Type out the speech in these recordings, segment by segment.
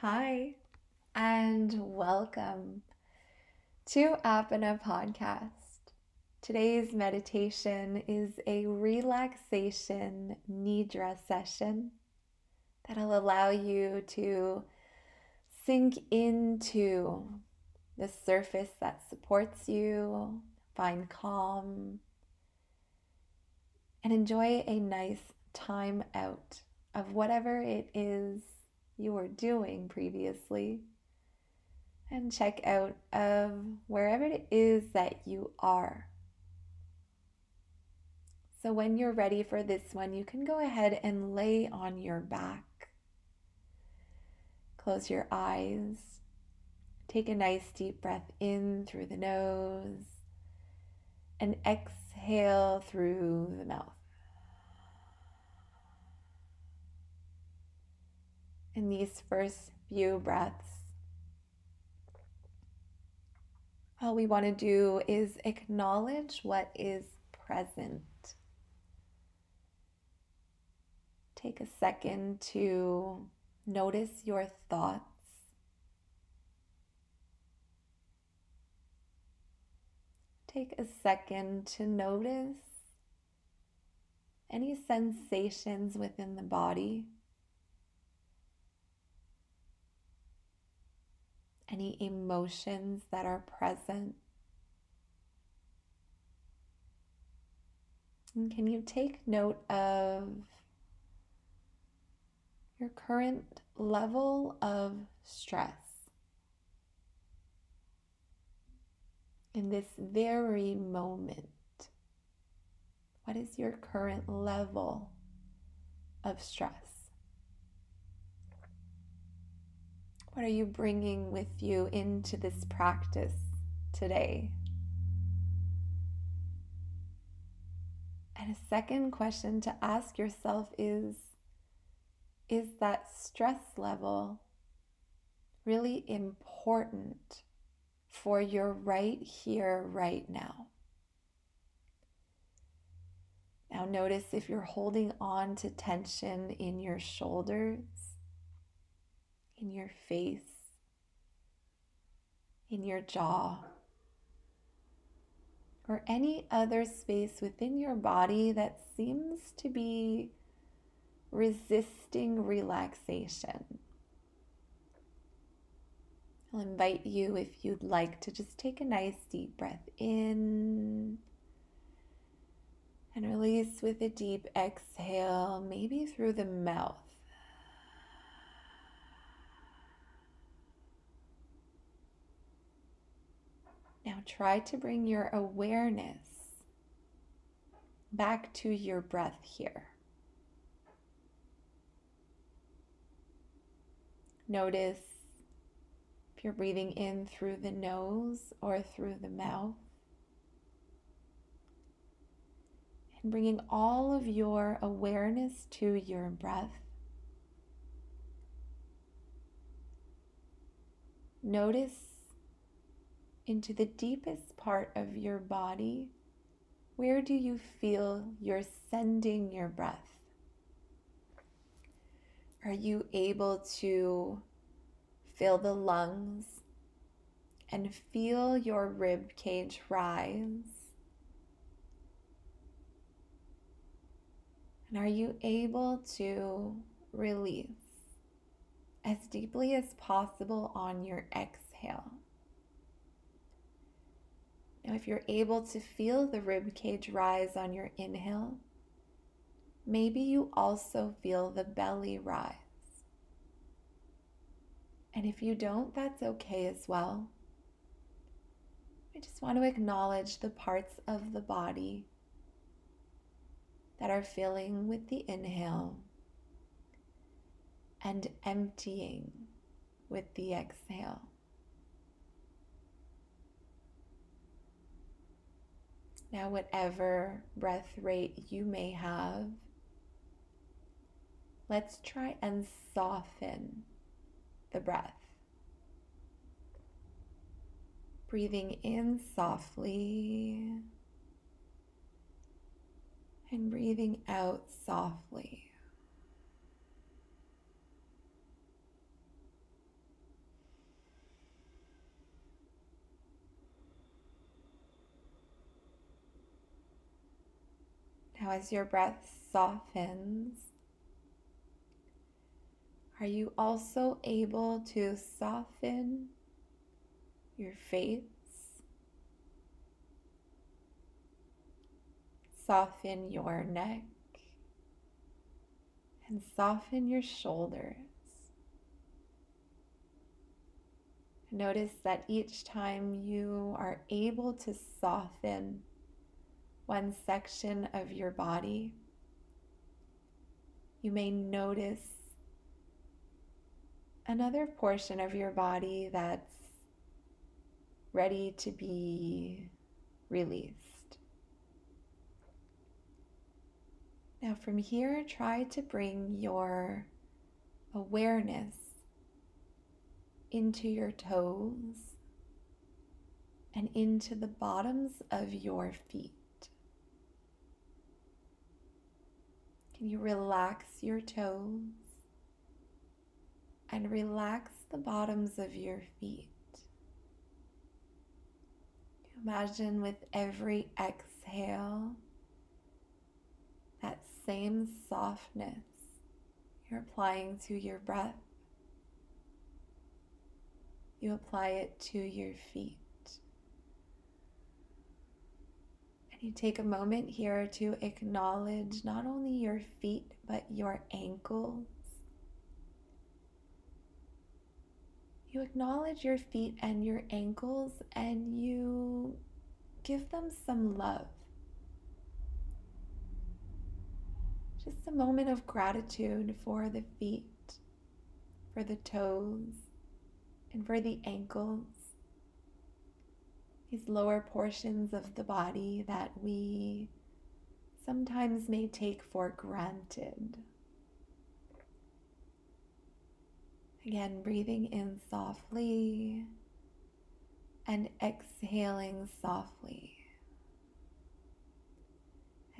Hi, and welcome to Apana Podcast. Today's meditation is a relaxation nidra session that'll allow you to sink into the surface that supports you, find calm, and enjoy a nice time out of whatever it is you were doing previously. And check out of wherever it is that you are. So, when you're ready for this one, you can go ahead and lay on your back. Close your eyes. Take a nice deep breath in through the nose and exhale through the mouth. In these first few breaths, all we want to do is acknowledge what is present. Take a second to notice your thoughts. Take a second to notice any sensations within the body, any emotions that are present. And can you take note of your current level of stress. In this very moment, what is your current level of stress? What are you bringing with you into this practice today? And a second question to ask yourself is is that stress level really important for your right here, right now? Now, notice if you're holding on to tension in your shoulders, in your face, in your jaw, or any other space within your body that seems to be resisting relaxation. I'll invite you, if you'd like, to just take a nice deep breath in and release with a deep exhale, maybe through the mouth. Now try to bring your awareness back to your breath here. Notice if you're breathing in through the nose or through the mouth. And bringing all of your awareness to your breath. Notice into the deepest part of your body. Where do you feel you're sending your breath? Are you able to fill the lungs and feel your rib cage rise? And are you able to release as deeply as possible on your exhale? Now, if you're able to feel the rib cage rise on your inhale, maybe you also feel the belly rise. And if you don't, that's okay as well. I just want to acknowledge the parts of the body that are filling with the inhale and emptying with the exhale. Now, whatever breath rate you may have, let's try and soften the breath. Breathing in softly and breathing out softly. Now, as your breath softens, are you also able to soften your face? Soften your neck and soften your shoulders. Notice that each time you are able to soften one section of your body, you may notice another portion of your body that's ready to be released. Now, from here, try to bring your awareness into your toes and into the bottoms of your feet. Can you relax your toes and relax the bottoms of your feet? Imagine with every exhale that same softness you're applying to your breath you apply it to your feet. And you take a moment here to acknowledge not only your feet, but your ankles. You acknowledge your feet and your ankles and you give them some love. Just a moment of gratitude for the feet, for the toes, and for the ankles, these lower portions of the body that we sometimes may take for granted. Again, breathing in softly and exhaling softly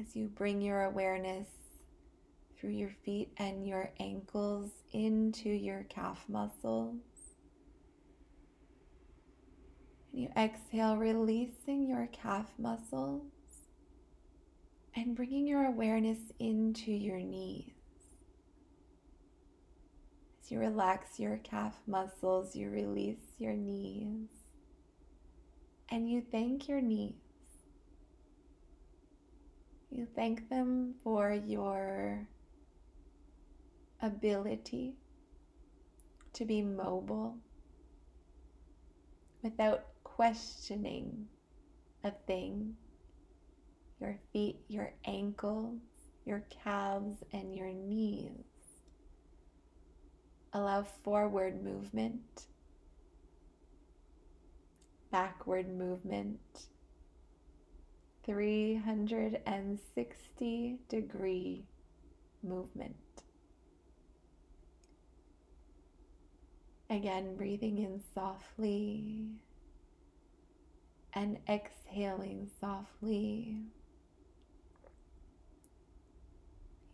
as you bring your awareness through your feet and your ankles into your calf muscles. And you exhale, releasing your calf muscles and bringing your awareness into your knees. As you relax your calf muscles, you release your knees and you thank your knees. You thank them for your ability to be mobile without questioning a thing, your feet, your ankles, your calves, and your knees. Allow forward movement, backward movement, 360 degree movement. Again, breathing in softly and exhaling softly.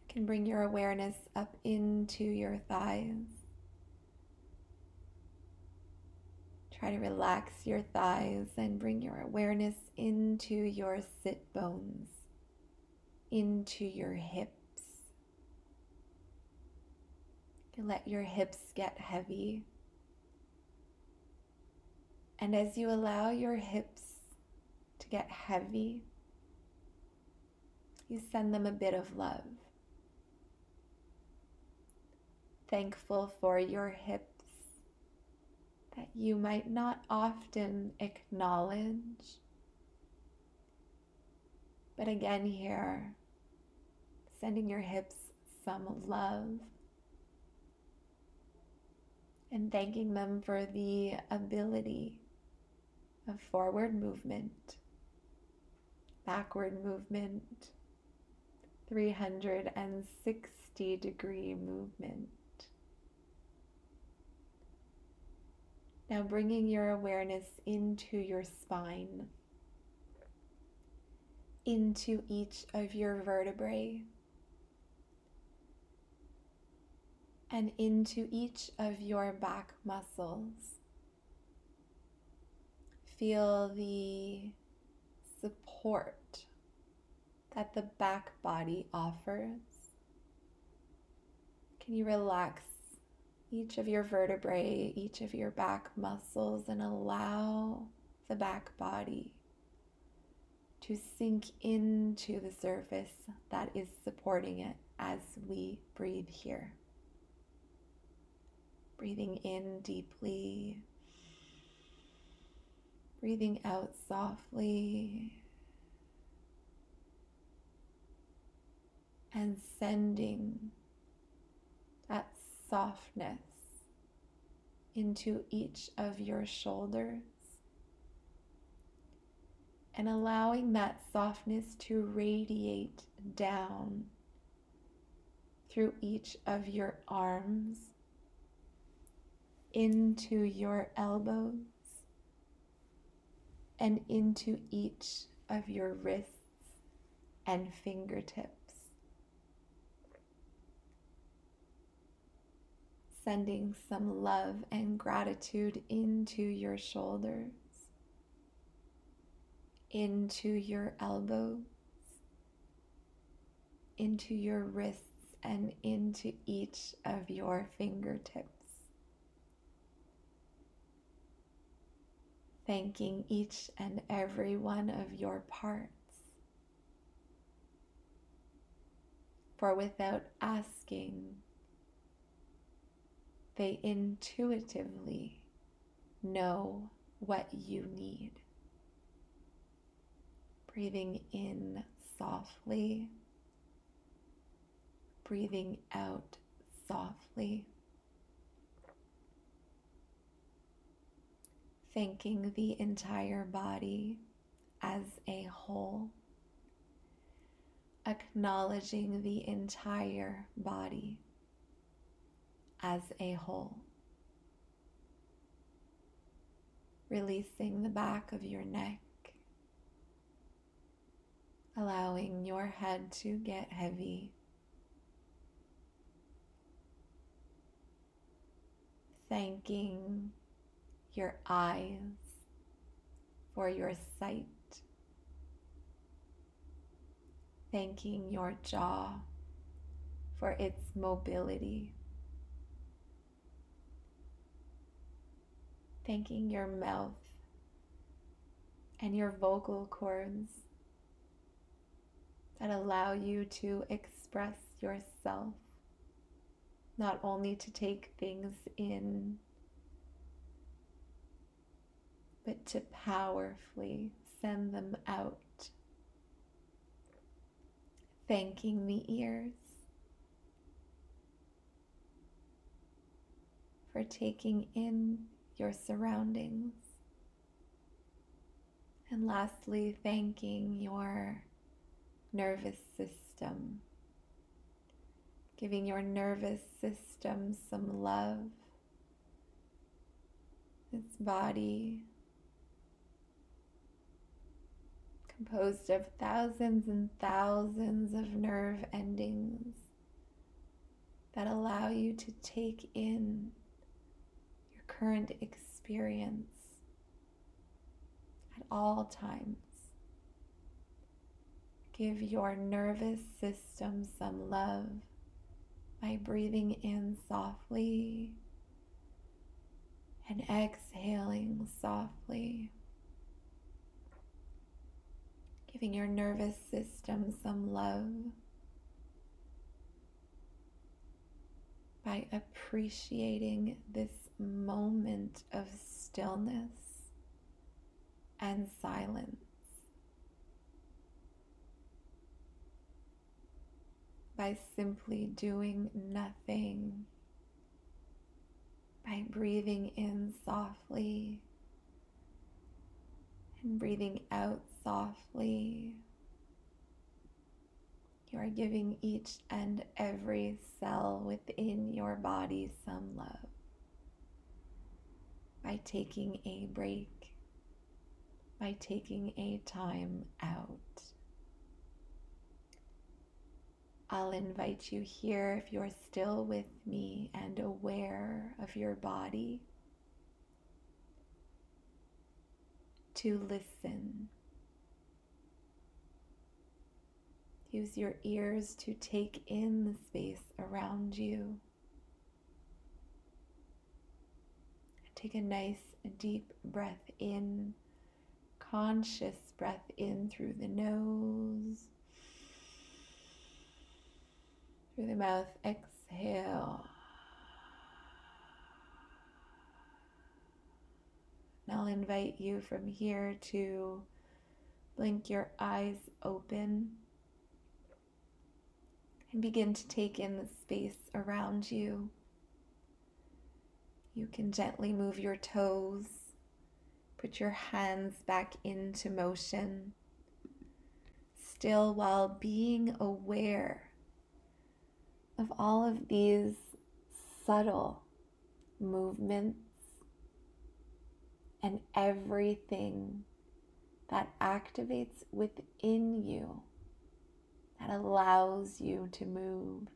You can bring your awareness up into your thighs. Try to relax your thighs and bring your awareness into your sit bones, into your hips. You let your hips get heavy. And as you allow your hips get heavy, you send them a bit of love. Thankful for your hips that you might not often acknowledge. But again, here, sending your hips some love and thanking them for the ability of forward movement backward movement, 360 degree movement. Now bringing your awareness into your spine, into each of your vertebrae, and into each of your back muscles. Feel the support, that the back body offers. Can you relax each of your vertebrae, each of your back muscles, and allow the back body to sink into the surface that is supporting it as we breathe here. Breathing in deeply, breathing out softly, and sending that softness into each of your shoulders and allowing that softness to radiate down through each of your arms into your elbows and into each of your wrists and fingertips. Sending some love and gratitude into your shoulders into your elbows, into your wrists, and into each of your fingertips. Thanking each and every one of your parts. For without asking, they intuitively know what you need breathing in softly, breathing out softly. Thanking the entire body as a whole, acknowledging the entire body as a whole. Releasing the back of your neck allowing your head to get heavy. Thanking your eyes for your sight. Thanking your jaw for its mobility. Thanking your mouth and your vocal cords that allow you to express yourself, not only to take things in, but to powerfully send them out. Thanking the ears for taking in your surroundings. And lastly, thanking your nervous system. Giving your nervous system some love. Its body composed of thousands and thousands of nerve endings that allow you to take in your current experience at all times. Give your nervous system some love by breathing in softly and exhaling softly. Giving your nervous system some love by appreciating this moment of stillness and silence. by simply doing nothing, by breathing in softly and breathing out softly. You are giving each and every cell within your body some love by taking a break, by taking a time out. I'll invite you here if you're still with me and aware of your body to listen. Use your ears to take in the space around you. Take a nice deep breath in, conscious breath in through the nose, through the mouth, exhale. And I'll invite you from here to blink your eyes open and begin to take in the space around you. You can gently move your toes, put your hands back into motion, still while being aware of all of these subtle movements and everything that activates within you that allows you to move,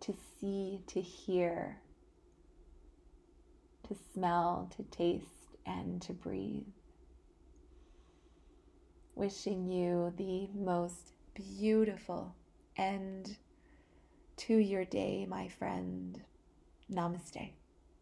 to see, to hear to smell, to taste, and to breathe. Wishing you the most beautiful end to your day, my friend. Namaste.